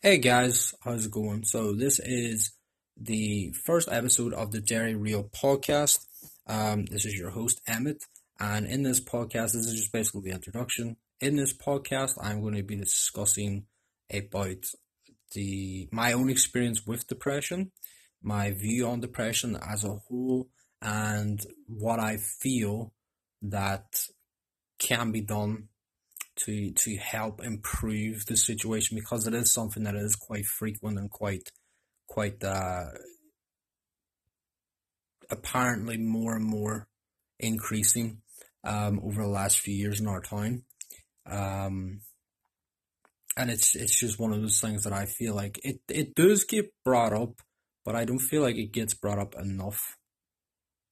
Hey guys, how's it going? So this is the first episode of the Jerry Real podcast. Um, this is your host Emmett, and in this podcast, this is just basically the introduction. In this podcast, I'm going to be discussing about the my own experience with depression, my view on depression as a whole, and what I feel that can be done to to help improve the situation because it is something that is quite frequent and quite quite uh, apparently more and more increasing um, over the last few years in our town. Um, and it's it's just one of those things that I feel like it, it does get brought up, but I don't feel like it gets brought up enough.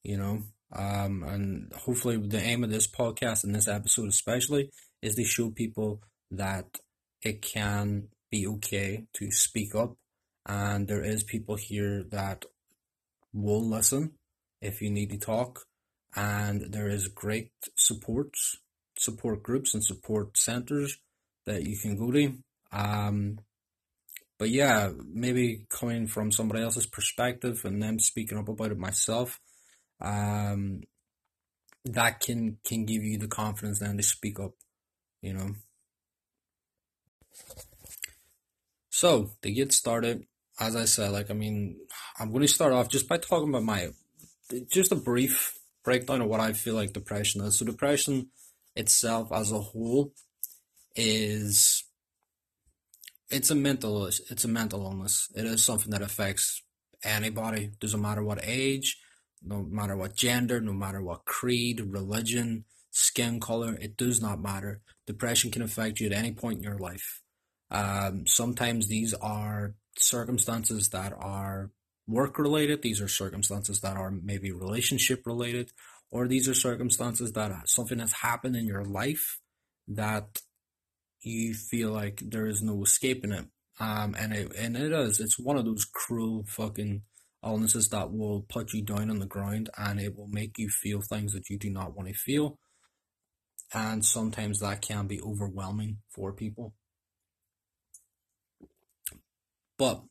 You know, um, and hopefully the aim of this podcast and this episode especially is to show people that it can be okay to speak up. And there is people here that will listen if you need to talk. And there is great supports support groups and support centers that you can go to. Um but yeah maybe coming from somebody else's perspective and them speaking up about it myself um that can can give you the confidence then to speak up you know. So to get started, as I said, like I mean, I'm going to start off just by talking about my, just a brief breakdown of what I feel like depression is. So depression itself as a whole is it's a mental it's a mental illness. It is something that affects anybody. Doesn't matter what age, no matter what gender, no matter what creed, religion, skin color, it does not matter. Depression can affect you at any point in your life. Um, sometimes these are circumstances that are work related, these are circumstances that are maybe relationship related, or these are circumstances that something has happened in your life that you feel like there is no escaping it. Um, and it and it is. It's one of those cruel fucking illnesses that will put you down on the ground and it will make you feel things that you do not want to feel and sometimes that can be overwhelming for people. But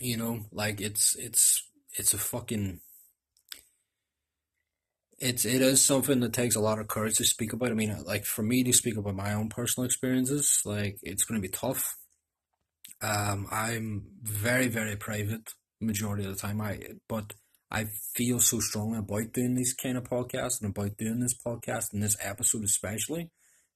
you know, like it's it's it's a fucking it's it is something that takes a lot of courage to speak about. I mean, like for me to speak about my own personal experiences, like it's going to be tough. Um, I'm very very private majority of the time. I but I feel so strongly about doing these kind of podcasts and about doing this podcast and this episode especially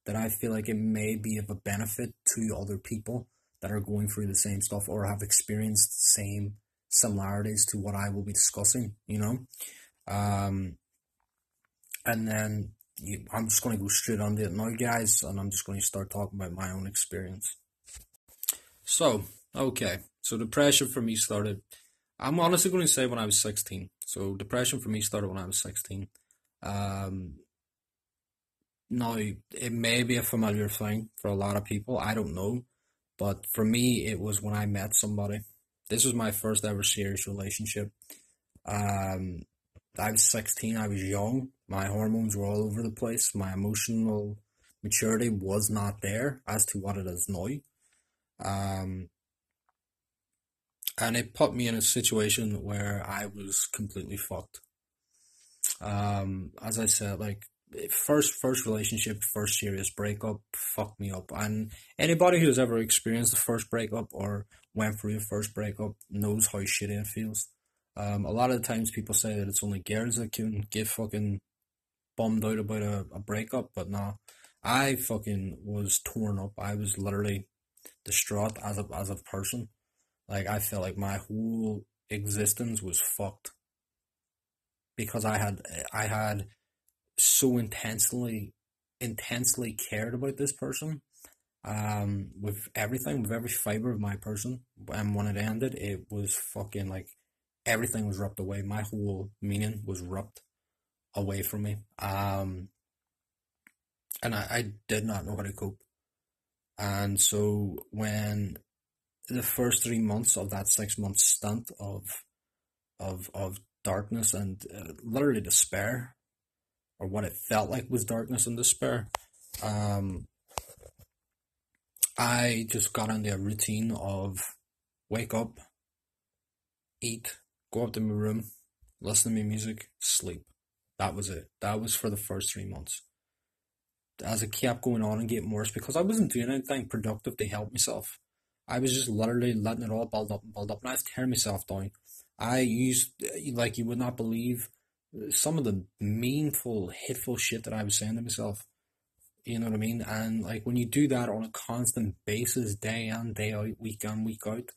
that I feel like it may be of a benefit to other people that are going through the same stuff or have experienced the same similarities to what I will be discussing, you know. Um, and then you, I'm just going to go straight on it now, guys, and I'm just going to start talking about my own experience. So, okay, so the pressure for me started I'm honestly going to say when I was 16. So depression for me started when I was 16. Um, now, it may be a familiar thing for a lot of people. I don't know. But for me, it was when I met somebody. This was my first ever serious relationship. Um, I was 16. I was young. My hormones were all over the place. My emotional maturity was not there as to what it is now. Um, and it put me in a situation where I was completely fucked. Um, as I said, like first first relationship, first serious breakup fucked me up. And anybody who's ever experienced the first breakup or went through a first breakup knows how shitty it feels. Um, a lot of the times people say that it's only girls that can get fucking bummed out about a, a breakup, but nah, I fucking was torn up. I was literally distraught as a as a person. Like I felt like my whole existence was fucked. Because I had I had so intensely intensely cared about this person um with everything with every fiber of my person and when it ended it was fucking like everything was ripped away. My whole meaning was ripped away from me. Um and I, I did not know how to cope. And so when the first three months of that six month stint of of of darkness and uh, literally despair, or what it felt like was darkness and despair. Um, I just got into a routine of wake up, eat, go up to my room, listen to my music, sleep. That was it. That was for the first three months. As it kept going on and getting worse, because I wasn't doing anything productive to help myself. I was just literally letting it all build up and build up, and I was tearing myself down. I used, like, you would not believe some of the meaningful, hateful shit that I was saying to myself. You know what I mean? And like when you do that on a constant basis, day in, day out, week in, week out,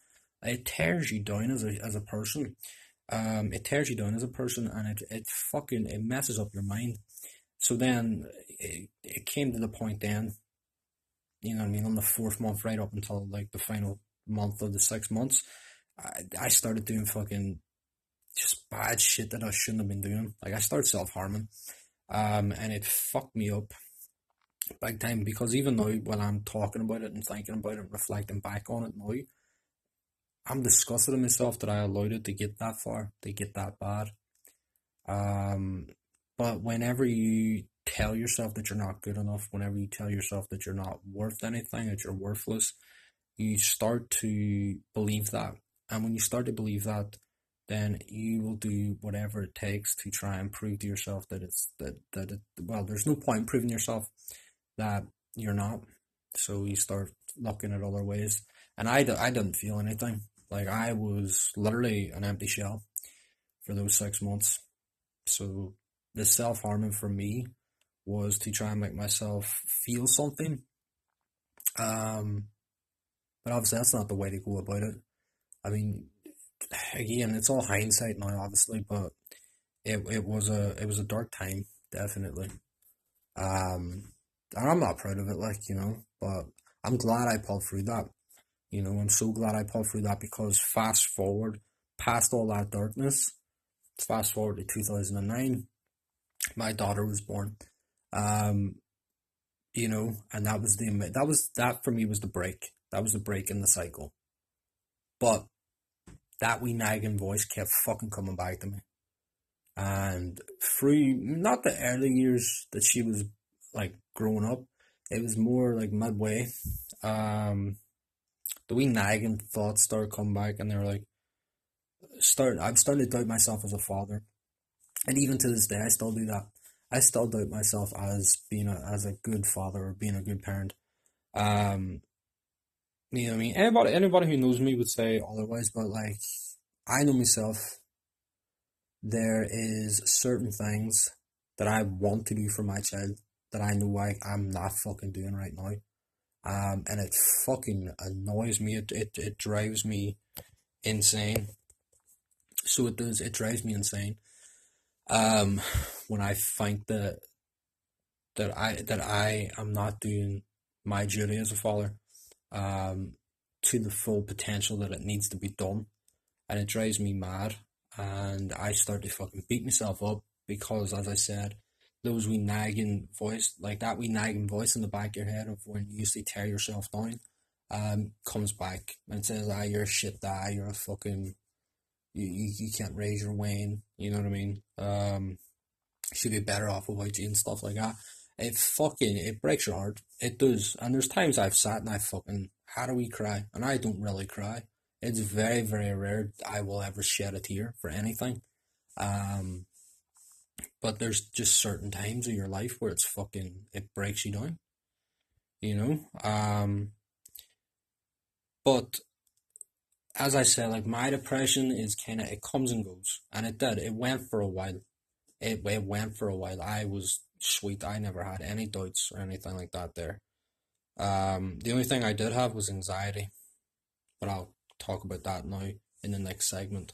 it tears you down as a as a person. Um, it tears you down as a person, and it it fucking it messes up your mind. So then it, it came to the point then, you know what I mean, on the fourth month, right up until like the final month of the six months, I, I started doing fucking just bad shit that I shouldn't have been doing. Like I started self harming, um, and it fucked me up big time because even now when I'm talking about it and thinking about it, reflecting back on it now, I'm disgusted with myself that I allowed it to get that far, to get that bad. Um, but whenever you tell yourself that you're not good enough, whenever you tell yourself that you're not worth anything, that you're worthless, you start to believe that. And when you start to believe that, then you will do whatever it takes to try and prove to yourself that it's that that it well there's no point proving yourself that you're not. So you start looking at other ways. And I, I didn't feel anything. Like I was literally an empty shell for those six months. So the self-harming for me was to try and make myself feel something um but obviously that's not the way to go about it I mean again, it's all hindsight now, obviously, but it it was a it was a dark time, definitely. Um, and I'm not proud of it, like you know, but I'm glad I pulled through that. You know, I'm so glad I pulled through that because fast forward past all that darkness, fast forward to 2009, my daughter was born. Um, you know, and that was the that was that for me was the break. That was the break in the cycle. But that wee nagging voice kept fucking coming back to me. And through not the early years that she was like growing up, it was more like midway. Um, the wee nagging thoughts started coming back, and they were like, start. I'm starting to doubt myself as a father, and even to this day, I still do that. I still doubt myself as being a as a good father or being a good parent. Um, you know what I mean? Anybody anybody who knows me would say otherwise, but like I know myself. There is certain things that I want to do for my child that I know I, I'm not fucking doing right now. Um, and it fucking annoys me. It, it, it drives me insane. So it does. It drives me insane. Um, when I think that that I that I am not doing my duty as a father, um, to the full potential that it needs to be done, and it drives me mad. And I start to fucking beat myself up because, as I said, those wee nagging voice, like that wee nagging voice in the back of your head of when you to tear yourself down, um, comes back and says, "Ah, you're a shit guy. You're a fucking, you, you, you can't raise your Wayne. You know what I mean? Um, should be better off without you and stuff like that." It fucking it breaks your heart. It does. And there's times I've sat and I fucking how do we cry? And I don't really cry. It's very, very rare I will ever shed a tear for anything. Um, but there's just certain times of your life where it's fucking it breaks you down. You know? Um but as I said, like my depression is kinda it comes and goes. And it did. It went for a while. It it went for a while. I was sweet. I never had any doubts or anything like that there. Um the only thing I did have was anxiety. But I'll talk about that now in the next segment.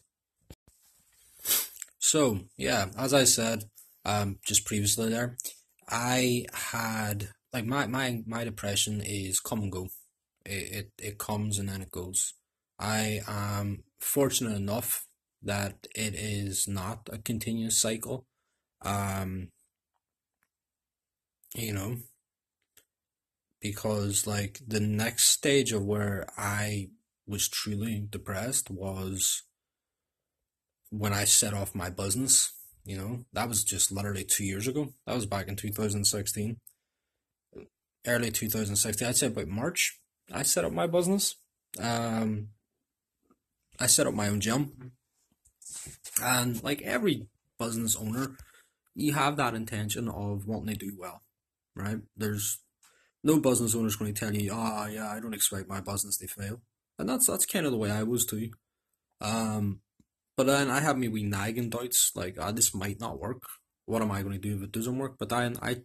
So, yeah, as I said, um, just previously there, I had like my my my depression is come and go. It it, it comes and then it goes. I am fortunate enough that it is not a continuous cycle. Um, you know, because like the next stage of where I was truly depressed was when I set off my business. You know, that was just literally two years ago. That was back in 2016. Early 2016, I'd say about March. I set up my business. Um, I set up my own gym, and like every business owner, you have that intention of wanting to do well, right? There's no business owner is going to tell you, "Ah, oh, yeah, I don't expect my business to fail," and that's that's kind of the way I was too. Um, but then I have me wee nagging doubts, like, ah, oh, this might not work. What am I going to do if it doesn't work? But then I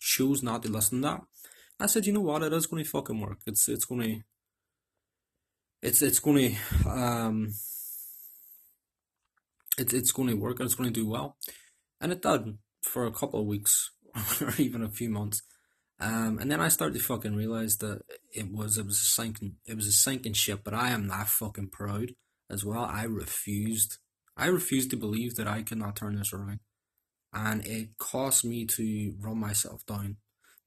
chose not to listen to that. I said, you know what, it is going to fucking work. It's it's going to it's it's going to um it's it's going to work and it's going to do well, and it did for a couple of weeks or even a few months. Um, and then I started to fucking realize that it was it was a sinking it was a sinking ship. But I am not fucking proud as well. I refused I refused to believe that I could not turn this around, and it cost me to run myself down,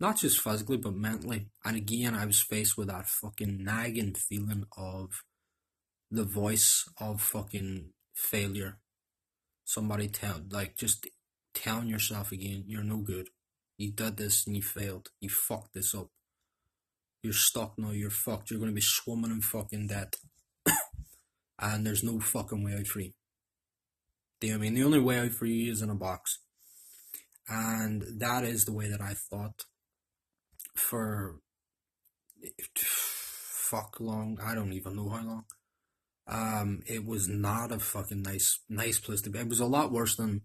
not just physically but mentally. And again, I was faced with that fucking nagging feeling of the voice of fucking failure. Somebody tell like just telling yourself again, you're no good you did this and you failed. You fucked this up. You're stuck now. You're fucked. You're going to be swimming in fucking debt. and there's no fucking way out for you. Do you I mean? The only way out for you is in a box. And that is the way that I thought for fuck long. I don't even know how long. Um, it was not a fucking nice, nice place to be. It was a lot worse than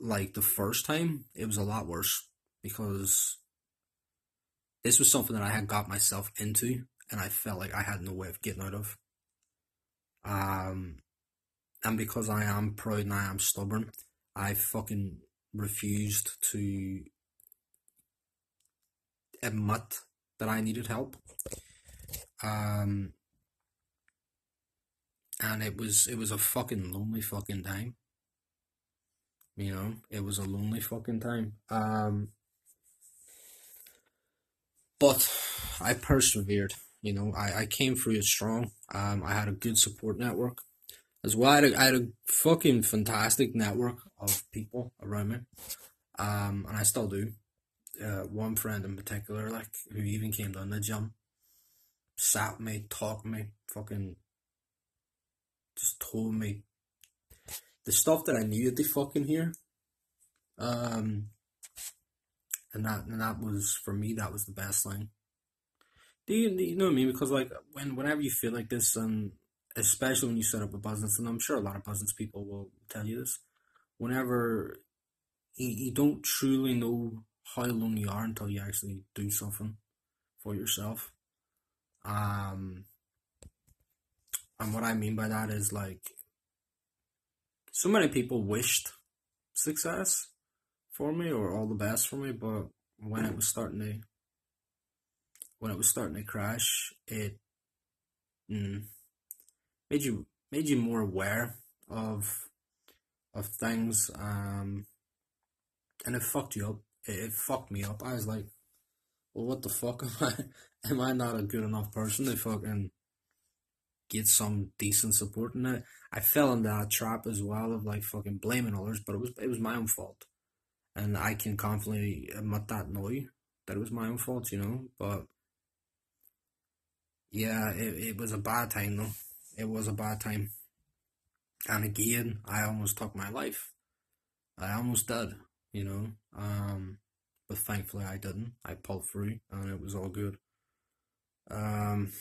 like the first time, it was a lot worse because this was something that I had got myself into and I felt like I had no way of getting out of. Um, and because I am proud and I am stubborn, I fucking refused to admit that I needed help. Um, and it was it was a fucking lonely fucking time. You know, it was a lonely fucking time. Um, but I persevered. You know, I, I came through it strong. Um, I had a good support network as well. I had a, I had a fucking fantastic network of people around me. Um, and I still do. Uh, one friend in particular, like, who even came down the gym, sat me, talked me, fucking just told me the stuff that I needed to fucking hear. Um, and that and that was for me that was the best thing. Do you, you know what I mean? Because like when whenever you feel like this, and especially when you set up a business, and I'm sure a lot of business people will tell you this, whenever you, you don't truly know how alone you are until you actually do something for yourself. Um, and what I mean by that is like so many people wished success for me or all the best for me, but when it was starting to when it was starting to crash, it mm, made you made you more aware of of things, um, and it fucked you up. It, it fucked me up. I was like, well, what the fuck am I? Am I not a good enough person to fucking get some decent support in it? I fell into that trap as well of like fucking blaming others, but it was it was my own fault, and I can confidently admit that now that it was my own fault, you know. But yeah, it it was a bad time though. It was a bad time, and again, I almost took my life. I almost did, you know. Um, but thankfully I didn't. I pulled through, and it was all good. Um.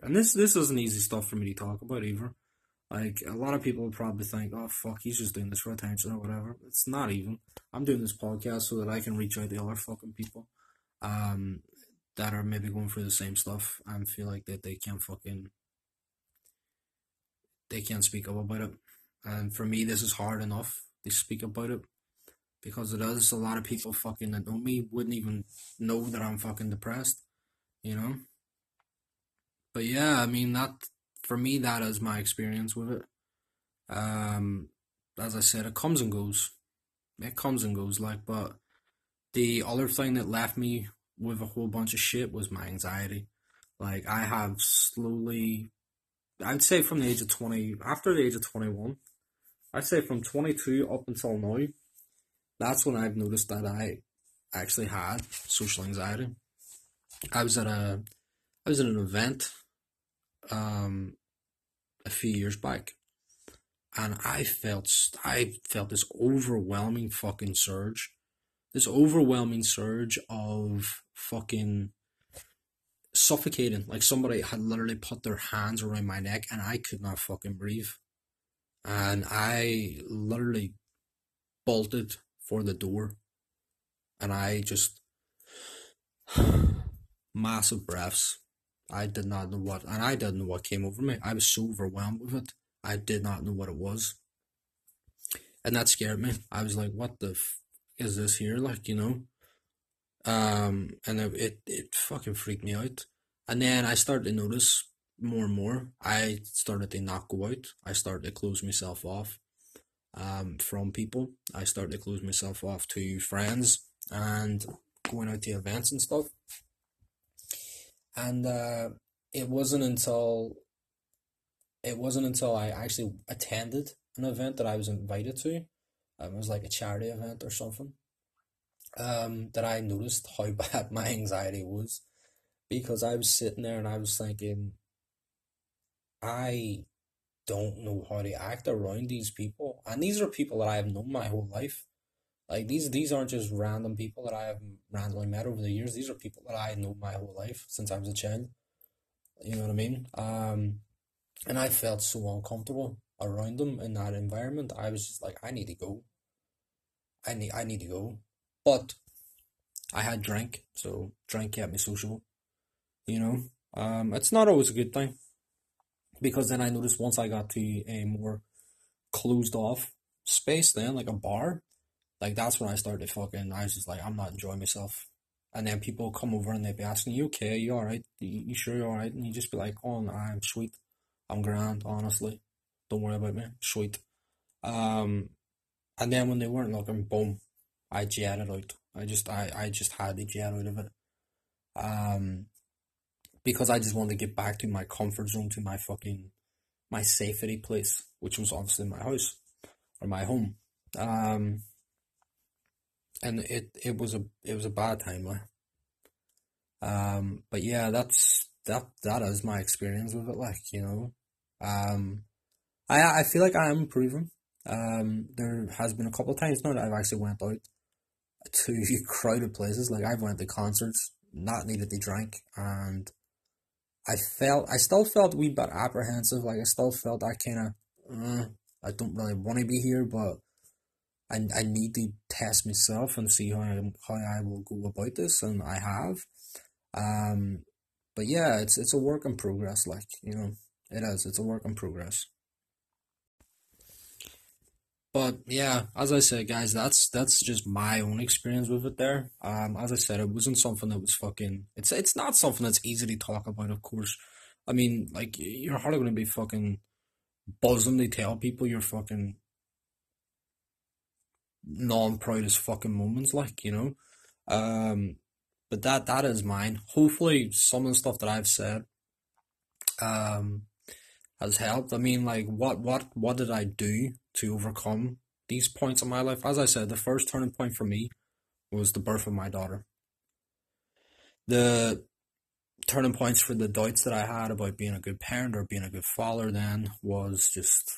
And this this isn't easy stuff for me to talk about either. Like a lot of people probably think, "Oh fuck, he's just doing this for attention or whatever." It's not even. I'm doing this podcast so that I can reach out to other fucking people, um, that are maybe going through the same stuff and feel like that they can't fucking, they can't speak up about it. And for me, this is hard enough to speak about it because is a lot of people fucking that know me wouldn't even know that I'm fucking depressed, you know. But yeah, I mean that for me, that is my experience with it. Um, as I said, it comes and goes. It comes and goes, like, but the other thing that left me with a whole bunch of shit was my anxiety. Like, I have slowly, I'd say from the age of 20, after the age of 21, I'd say from 22 up until now, that's when I've noticed that I actually had social anxiety. I was at a I was at an event um a few years back and I felt I felt this overwhelming fucking surge. This overwhelming surge of fucking suffocating. Like somebody had literally put their hands around my neck and I could not fucking breathe. And I literally bolted for the door. And I just massive breaths. I did not know what and I didn't know what came over me. I was so overwhelmed with it. I did not know what it was. And that scared me. I was like, what the f- is this here? Like, you know? Um, and it, it, it fucking freaked me out. And then I started to notice more and more. I started to not go out. I started to close myself off um, from people. I started to close myself off to friends and going out to events and stuff. And uh, it wasn't until it wasn't until I actually attended an event that I was invited to. Um, it was like a charity event or something. Um, that I noticed how bad my anxiety was because I was sitting there and I was thinking, I don't know how to act around these people, and these are people that I have known my whole life. Like these, these aren't just random people that I have randomly met over the years. These are people that I know my whole life since I was a child. You know what I mean? Um, and I felt so uncomfortable around them in that environment. I was just like, I need to go. I need, I need to go. But I had drink, so drink kept me sociable. You know, um, it's not always a good thing because then I noticed once I got to a more closed off space, then like a bar, like that's when I started fucking. I was just like, I'm not enjoying myself. And then people come over and they'd be asking, "You okay? You all right? You, you sure you're all right?" And you just be like, "Oh, no, I'm sweet. I'm grand. Honestly, don't worry about me. Sweet." Um, and then when they weren't looking, boom, I jetted out. I just, I, I just had to jet out of it. Um, because I just wanted to get back to my comfort zone, to my fucking, my safety place, which was obviously my house or my home. Um, and it, it was a, it was a bad time, like. Um, but yeah, that's, that, that is my experience with it, like, you know. Um, I, I feel like I am improving. Um, there has been a couple of times now that I've actually went out to crowded places. Like I've went to concerts, not needed to drink, and I felt I still felt a wee bit apprehensive. Like I still felt I kind of uh, I don't really want to be here, but I I need to test myself and see how I, how I will go about this, and I have. Um, but yeah, it's it's a work in progress. Like you know, it is. It's a work in progress. But yeah, as I said, guys, that's that's just my own experience with it. There, um, as I said, it wasn't something that was fucking. It's it's not something that's easy to talk about. Of course, I mean, like you're hardly gonna be fucking buzzing to tell people you're fucking non-proudest fucking moments, like you know. Um, but that that is mine. Hopefully, some of the stuff that I've said, um, has helped. I mean, like, what what what did I do to overcome these points in my life? As I said, the first turning point for me was the birth of my daughter. The turning points for the doubts that I had about being a good parent or being a good father then was just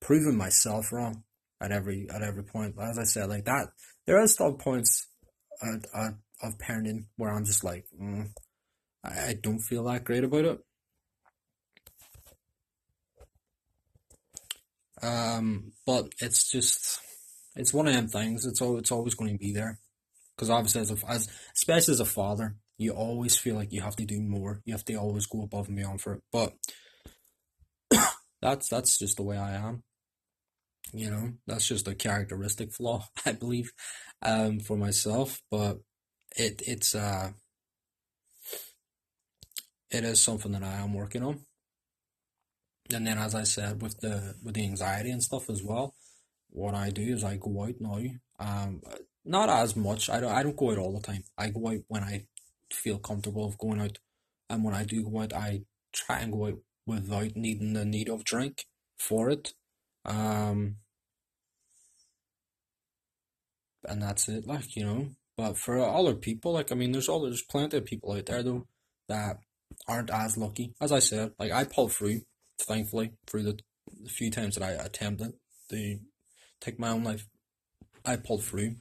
proving myself wrong at every at every point. As I said, like that, there are still points at, at, of parenting where I'm just like, mm, I, I don't feel that great about it. Um, but it's just, it's one of them things. It's all, it's always going to be there, because obviously as a, as especially as a father, you always feel like you have to do more. You have to always go above and beyond for it. But that's that's just the way I am. You know, that's just a characteristic flaw, I believe, um, for myself. But it it's uh it is something that I am working on. And then, as I said, with the with the anxiety and stuff as well, what I do is I go out now. Um, not as much. I don't. I don't go out all the time. I go out when I feel comfortable of going out, and when I do go out, I try and go out without needing the need of drink for it. Um, and that's it. Like you know, But for other people, like I mean, there's all there's plenty of people out there though that aren't as lucky. As I said, like I pulled through, thankfully, through the, the few times that I attempted to take my own life. I pulled through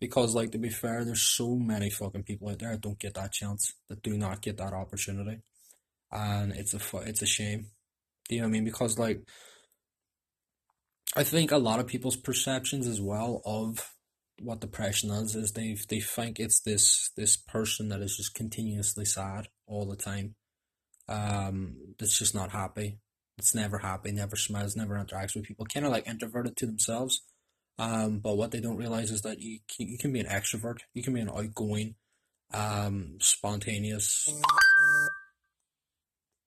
because, like, to be fair, there's so many fucking people out there that don't get that chance, that do not get that opportunity, and it's a it's a shame. Do you know what I mean? Because like, I think a lot of people's perceptions as well of what depression is is they they think it's this this person that is just continuously sad all the time. Um, that's just not happy. It's never happy, never smiles, never interacts with people. Kind of like introverted to themselves. Um, but what they don't realize is that you can, you can be an extrovert, you can be an outgoing, um, spontaneous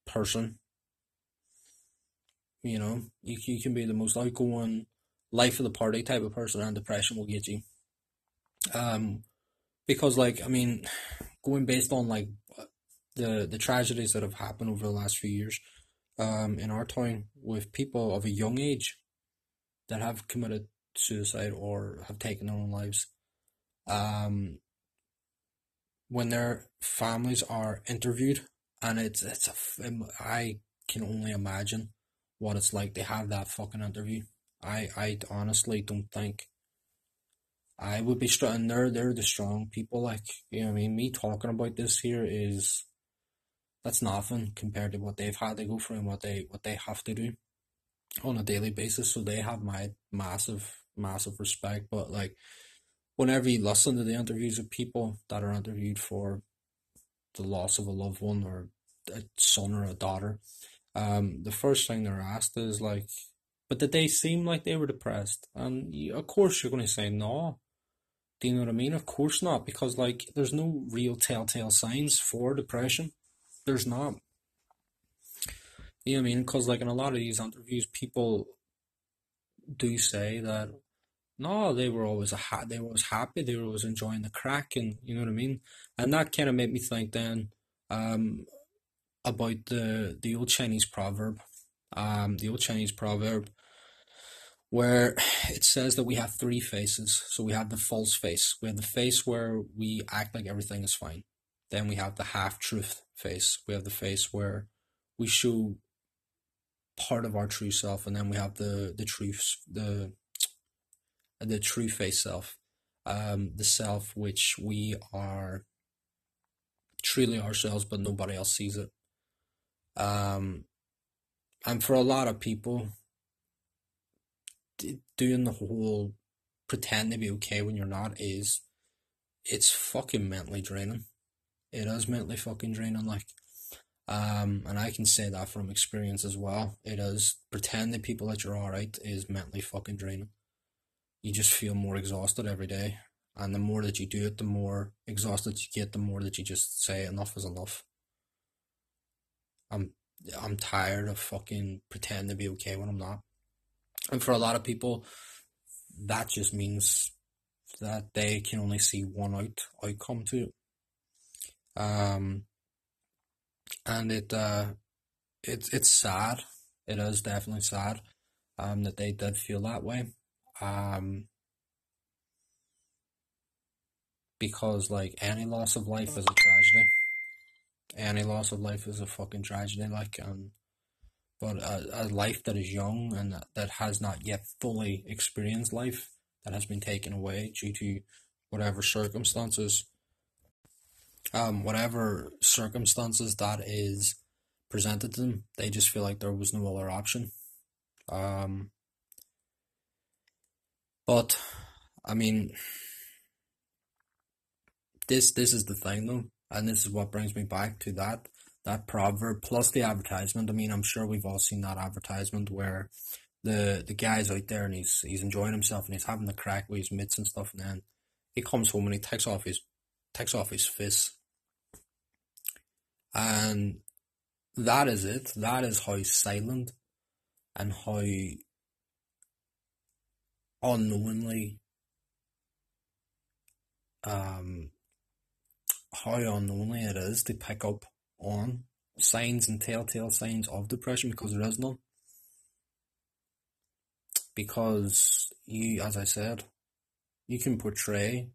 person. You know, you, you can be the most outgoing, life of the party type of person, and depression will get you. Um, because like I mean, going based on like the the tragedies that have happened over the last few years, um, in our town with people of a young age that have committed suicide or have taken their own lives. Um, when their families are interviewed, and it's it's a, I can only imagine what it's like to have that fucking interview. I I honestly don't think I would be strong. They're they're the strong people. Like you know, I mean, me talking about this here is that's nothing compared to what they've had to go through and what they what they have to do on a daily basis. So they have my massive massive respect. But like, whenever you listen to the interviews of people that are interviewed for the loss of a loved one or a son or a daughter, um, the first thing they're asked is like, "But did they seem like they were depressed?" And you, of course, you're going to say no. Do you know what I mean? Of course not, because like, there's no real telltale signs for depression. There's not. You know what I mean? Because like in a lot of these interviews, people do say that no, they were always a ha- they were always happy, they were always enjoying the crack, and you know what I mean. And that kind of made me think then um, about the the old Chinese proverb, um, the old Chinese proverb, where it says that we have three faces. So we have the false face. We have the face where we act like everything is fine. Then we have the half truth face. We have the face where we show part of our true self, and then we have the the truth, the the true face self, um, the self which we are truly ourselves, but nobody else sees it. Um, and for a lot of people, doing the whole pretend to be okay when you're not is it's fucking mentally draining. It is mentally fucking draining. Like, um, and I can say that from experience as well. It is pretend pretending people that you're alright is mentally fucking draining. You just feel more exhausted every day. And the more that you do it, the more exhausted you get, the more that you just say enough is enough. I'm I'm tired of fucking pretending to be okay when I'm not. And for a lot of people, that just means that they can only see one out outcome to it. Um, and it uh, it's it's sad. It is definitely sad. Um, that they did feel that way. Um, because like any loss of life is a tragedy. Any loss of life is a fucking tragedy. Like um, but a, a life that is young and that, that has not yet fully experienced life that has been taken away due to whatever circumstances um, whatever circumstances that is presented to them, they just feel like there was no other option. Um, but I mean, this this is the thing though, and this is what brings me back to that that proverb plus the advertisement. I mean, I'm sure we've all seen that advertisement where the the guy's out there and he's he's enjoying himself and he's having the crack with his mates and stuff, and then he comes home and he takes off his takes off his fist and that is it. That is how silent and how unknowingly um how unknowingly it is to pick up on signs and telltale signs of depression because there is none. Because you, as I said, you can portray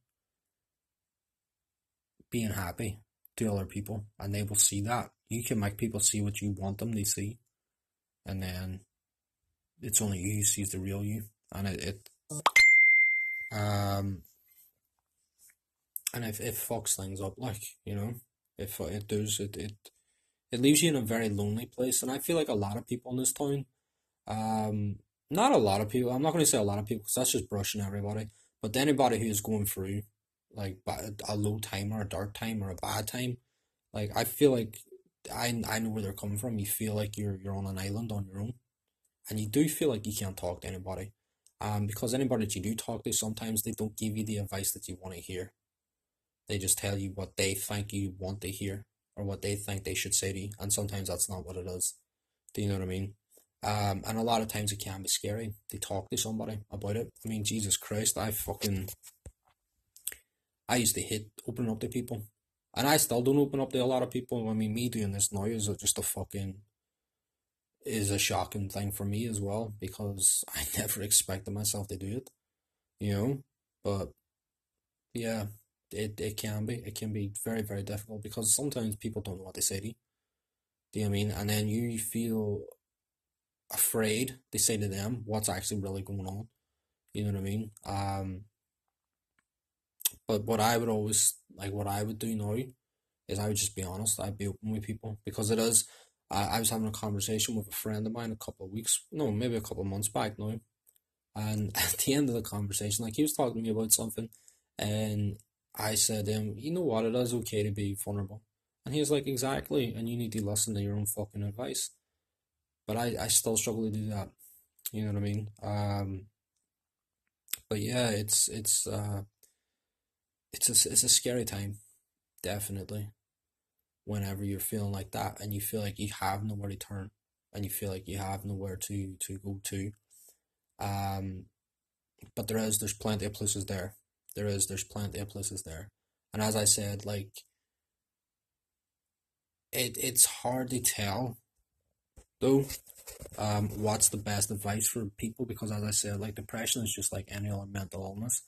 being happy to other people and they will see that. You can make people see what you want them to see. And then it's only you who sees the real you. And it, it um and if it fucks things up like, you know, if it does it it it leaves you in a very lonely place. And I feel like a lot of people in this town, um not a lot of people, I'm not gonna say a lot of people because that's just brushing everybody. But anybody who's going through like a low time or a dark time or a bad time, like I feel like I I know where they're coming from. You feel like you're you're on an island on your own, and you do feel like you can't talk to anybody. Um, because anybody that you do talk to, sometimes they don't give you the advice that you want to hear. They just tell you what they think you want to hear or what they think they should say to you, and sometimes that's not what it is. Do you know what I mean? Um, and a lot of times it can be scary to talk to somebody about it. I mean, Jesus Christ, I fucking I used to hate opening up to people. And I still don't open up to a lot of people. I mean, me doing this now is just a fucking is a shocking thing for me as well because I never expected myself to do it, you know. But yeah, it it can be it can be very very difficult because sometimes people don't know what they say to you. Do you know I mean? And then you feel afraid to say to them what's actually really going on. You know what I mean? Um, but what I would always like, what I would do now, is I would just be honest. I'd be open with people because it is. I, I was having a conversation with a friend of mine a couple of weeks, no, maybe a couple of months back now, and at the end of the conversation, like he was talking to me about something, and I said to him, "You know what? It is okay to be vulnerable." And he was like, "Exactly, and you need to listen to your own fucking advice." But I, I still struggle to do that. You know what I mean? Um, but yeah, it's it's uh, it's a, it's a scary time, definitely. Whenever you're feeling like that and you feel like you have nowhere to turn and you feel like you have nowhere to, to go to. Um, but there is, there's plenty of places there. There is, there's plenty of places there. And as I said, like, it it's hard to tell, though, um, what's the best advice for people because as I said, like depression is just like any other mental illness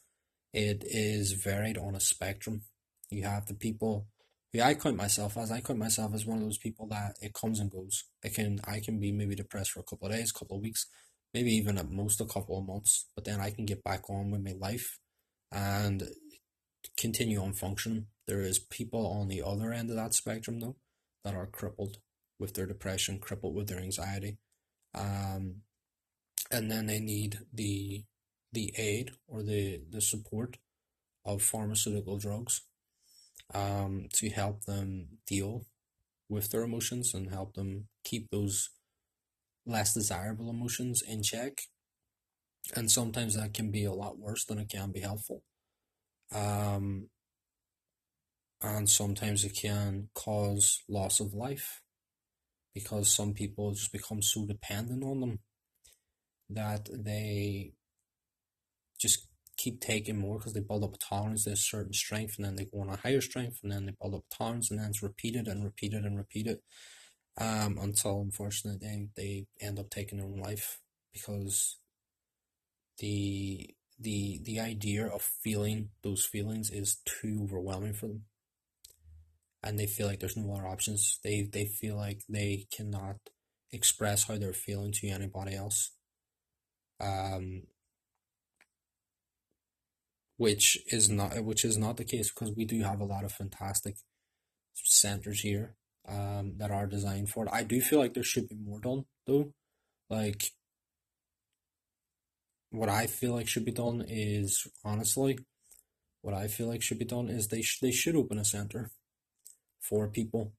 it is varied on a spectrum. You have the people who I count myself as. I count myself as one of those people that it comes and goes. It can I can be maybe depressed for a couple of days, couple of weeks, maybe even at most a couple of months, but then I can get back on with my life and continue on functioning. There is people on the other end of that spectrum though that are crippled with their depression, crippled with their anxiety. Um, and then they need the the aid or the, the support of pharmaceutical drugs um, to help them deal with their emotions and help them keep those less desirable emotions in check. And sometimes that can be a lot worse than it can be helpful. Um, and sometimes it can cause loss of life because some people just become so dependent on them that they just keep taking more because they build up a tolerance to a certain strength and then they go on a higher strength and then they build up tolerance and then it's repeated and repeated and repeated um, until unfortunately they, they end up taking their own life because the the the idea of feeling those feelings is too overwhelming for them. And they feel like there's no other options. They they feel like they cannot express how they're feeling to anybody else. Um which is not which is not the case because we do have a lot of fantastic centers here um, that are designed for it. I do feel like there should be more done though. Like what I feel like should be done is honestly, what I feel like should be done is they sh- they should open a center for people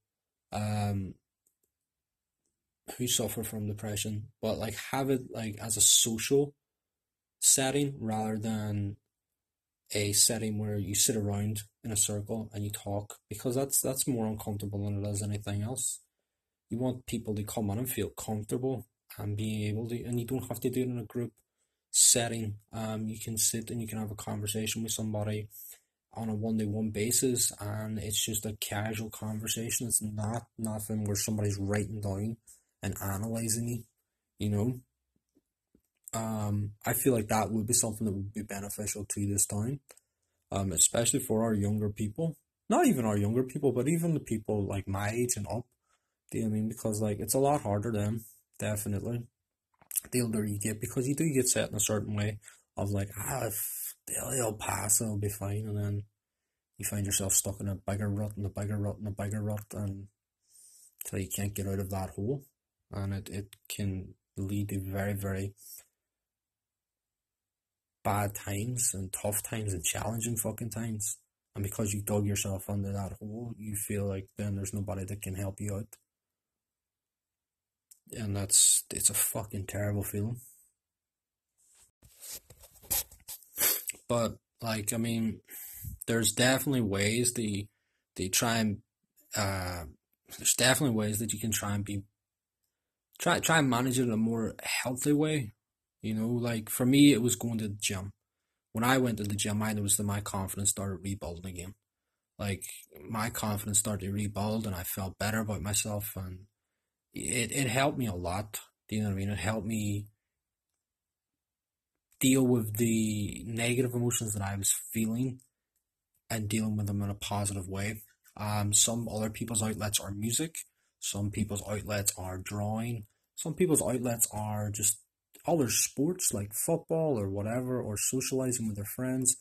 um, who suffer from depression, but like have it like as a social setting rather than a setting where you sit around in a circle and you talk because that's that's more uncomfortable than it is anything else. You want people to come on and feel comfortable and being able to, and you don't have to do it in a group setting. Um, you can sit and you can have a conversation with somebody on a one to one basis, and it's just a casual conversation. It's not nothing where somebody's writing down and analyzing you, you know. Um, I feel like that would be something that would be beneficial to this town, um, especially for our younger people. not even our younger people, but even the people like my age and up. Do you know what I mean? Because like it's a lot harder then, definitely. The older you get, because you do get set in a certain way of like, ah, if they'll pass, it'll be fine, and then you find yourself stuck in a bigger rut and a bigger rut and a bigger rut, and until you can't get out of that hole, and it it can lead to very very bad times and tough times and challenging fucking times. And because you dug yourself under that hole, you feel like then there's nobody that can help you out. And that's it's a fucking terrible feeling. But like I mean, there's definitely ways that they try and uh, there's definitely ways that you can try and be try try and manage it in a more healthy way. You know, like for me, it was going to the gym. When I went to the gym, I noticed that my confidence started rebuilding again. Like my confidence started to rebuild, and I felt better about myself, and it it helped me a lot. Do you know what I mean? It helped me deal with the negative emotions that I was feeling and dealing with them in a positive way. Um, some other people's outlets are music. Some people's outlets are drawing. Some people's outlets are just other sports like football or whatever, or socializing with their friends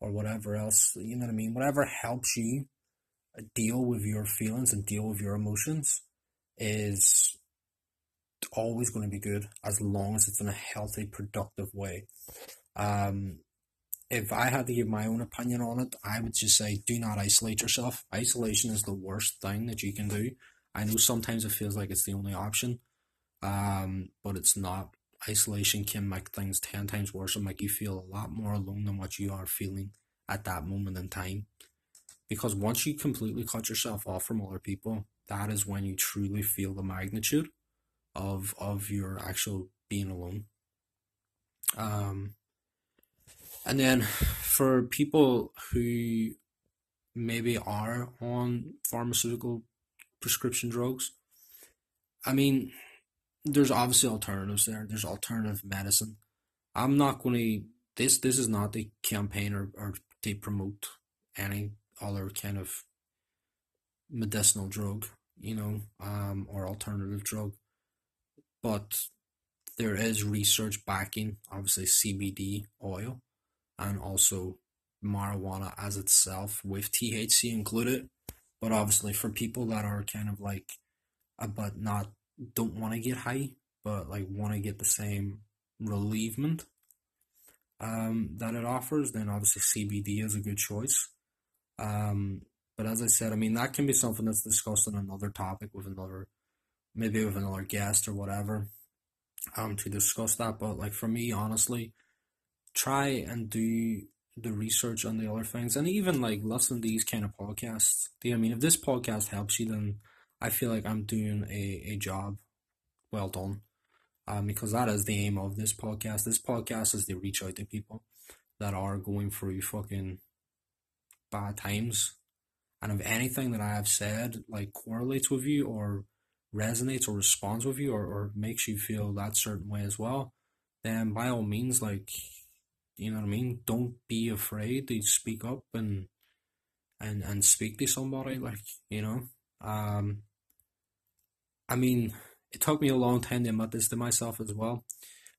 or whatever else. You know what I mean? Whatever helps you deal with your feelings and deal with your emotions is always going to be good as long as it's in a healthy, productive way. Um, if I had to give my own opinion on it, I would just say do not isolate yourself. Isolation is the worst thing that you can do. I know sometimes it feels like it's the only option, um, but it's not. Isolation can make things 10 times worse and make you feel a lot more alone than what you are feeling at that moment in time. Because once you completely cut yourself off from other people, that is when you truly feel the magnitude of of your actual being alone. Um, and then for people who maybe are on pharmaceutical prescription drugs. I mean, there's obviously alternatives there. There's alternative medicine. I'm not going to. This this is not the campaign or, or to promote any other kind of medicinal drug, you know, um, or alternative drug. But there is research backing, obviously CBD oil, and also marijuana as itself with THC included but obviously, for people that are kind of like, uh, but not don't want to get high, but like want to get the same relievement um, that it offers, then obviously CBD is a good choice. Um, but as I said, I mean that can be something that's discussed on another topic with another, maybe with another guest or whatever, um, to discuss that. But like for me, honestly, try and do the research on the other things and even like listen to these kind of podcasts. I mean, if this podcast helps you, then I feel like I'm doing a, a job well done. Um, because that is the aim of this podcast. This podcast is to reach out to people that are going through fucking bad times. And if anything that I have said like correlates with you or resonates or responds with you or, or makes you feel that certain way as well, then by all means, like you know what I mean? Don't be afraid to speak up and and and speak to somebody. Like you know, um, I mean, it took me a long time to admit this to myself as well.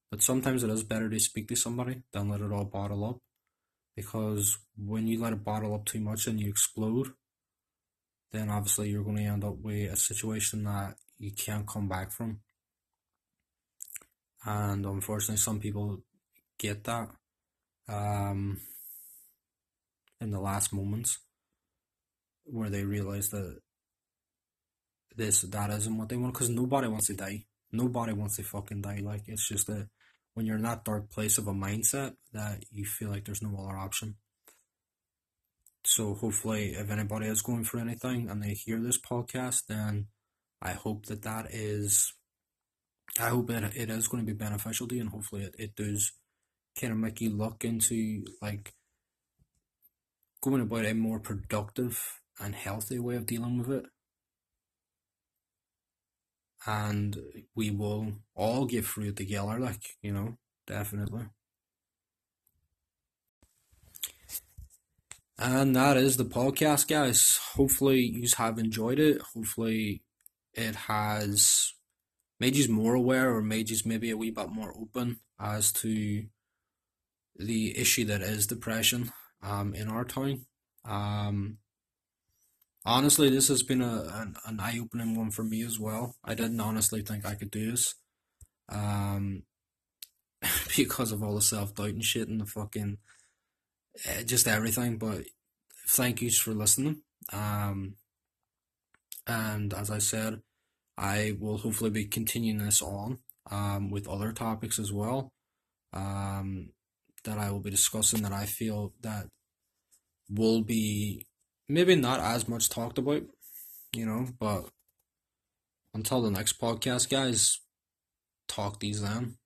But sometimes it is better to speak to somebody than let it all bottle up. Because when you let it bottle up too much and you explode, then obviously you're going to end up with a situation that you can't come back from. And unfortunately, some people get that um, in the last moments where they realize that this that isn't what they want because nobody wants to die. Nobody wants to fucking die. Like it's just that when you're in that dark place of a mindset that you feel like there's no other option. So hopefully, if anybody is going through anything and they hear this podcast, then I hope that that is, I hope that it is going to be beneficial to you, and hopefully it, it does kind of make you look into like going about a more productive and healthy way of dealing with it. And we will all get through together, like, you know, definitely. And that is the podcast, guys. Hopefully, you have enjoyed it. Hopefully, it has made you more aware or made you maybe a wee bit more open as to the issue that is depression um, in our town. Um, honestly, this has been a an, an eye opening one for me as well. I didn't honestly think I could do this, um, because of all the self doubt and shit and the fucking uh, just everything. But thank yous for listening. Um, and as I said, I will hopefully be continuing this on um, with other topics as well um, that I will be discussing that I feel that will be maybe not as much talked about, you know, but until the next podcast, guys, talk these then.